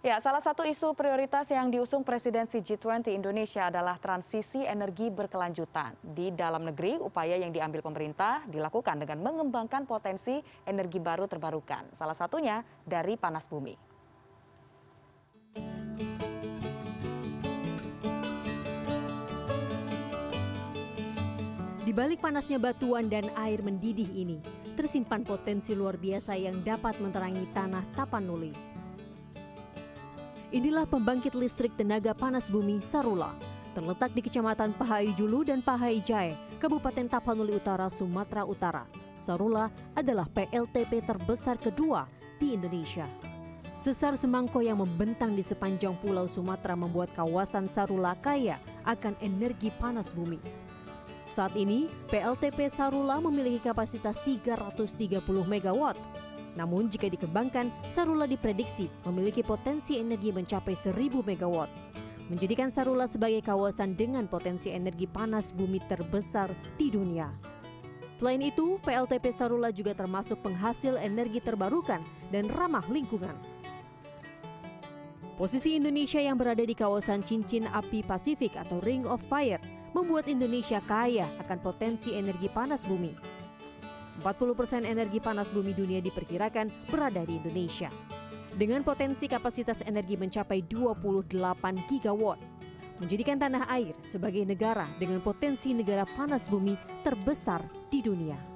Ya, salah satu isu prioritas yang diusung presidensi G20 Indonesia adalah transisi energi berkelanjutan. Di dalam negeri, upaya yang diambil pemerintah dilakukan dengan mengembangkan potensi energi baru terbarukan. Salah satunya dari panas bumi. Di balik panasnya batuan dan air mendidih ini, tersimpan potensi luar biasa yang dapat menerangi tanah Tapanuli. Inilah pembangkit listrik tenaga panas bumi Sarula, terletak di Kecamatan Pahai Julu dan Pahai Jaya, Kabupaten Tapanuli Utara, Sumatera Utara. Sarula adalah PLTP terbesar kedua di Indonesia. Sesar semangko yang membentang di sepanjang pulau Sumatera membuat kawasan Sarula kaya akan energi panas bumi. Saat ini, PLTP Sarula memiliki kapasitas 330 megawatt namun jika dikembangkan, Sarula diprediksi memiliki potensi energi mencapai 1000 megawatt, menjadikan Sarula sebagai kawasan dengan potensi energi panas bumi terbesar di dunia. Selain itu, PLTP Sarula juga termasuk penghasil energi terbarukan dan ramah lingkungan. Posisi Indonesia yang berada di kawasan cincin api Pasifik atau Ring of Fire membuat Indonesia kaya akan potensi energi panas bumi 40% energi panas bumi dunia diperkirakan berada di Indonesia. Dengan potensi kapasitas energi mencapai 28 gigawatt, menjadikan tanah air sebagai negara dengan potensi negara panas bumi terbesar di dunia.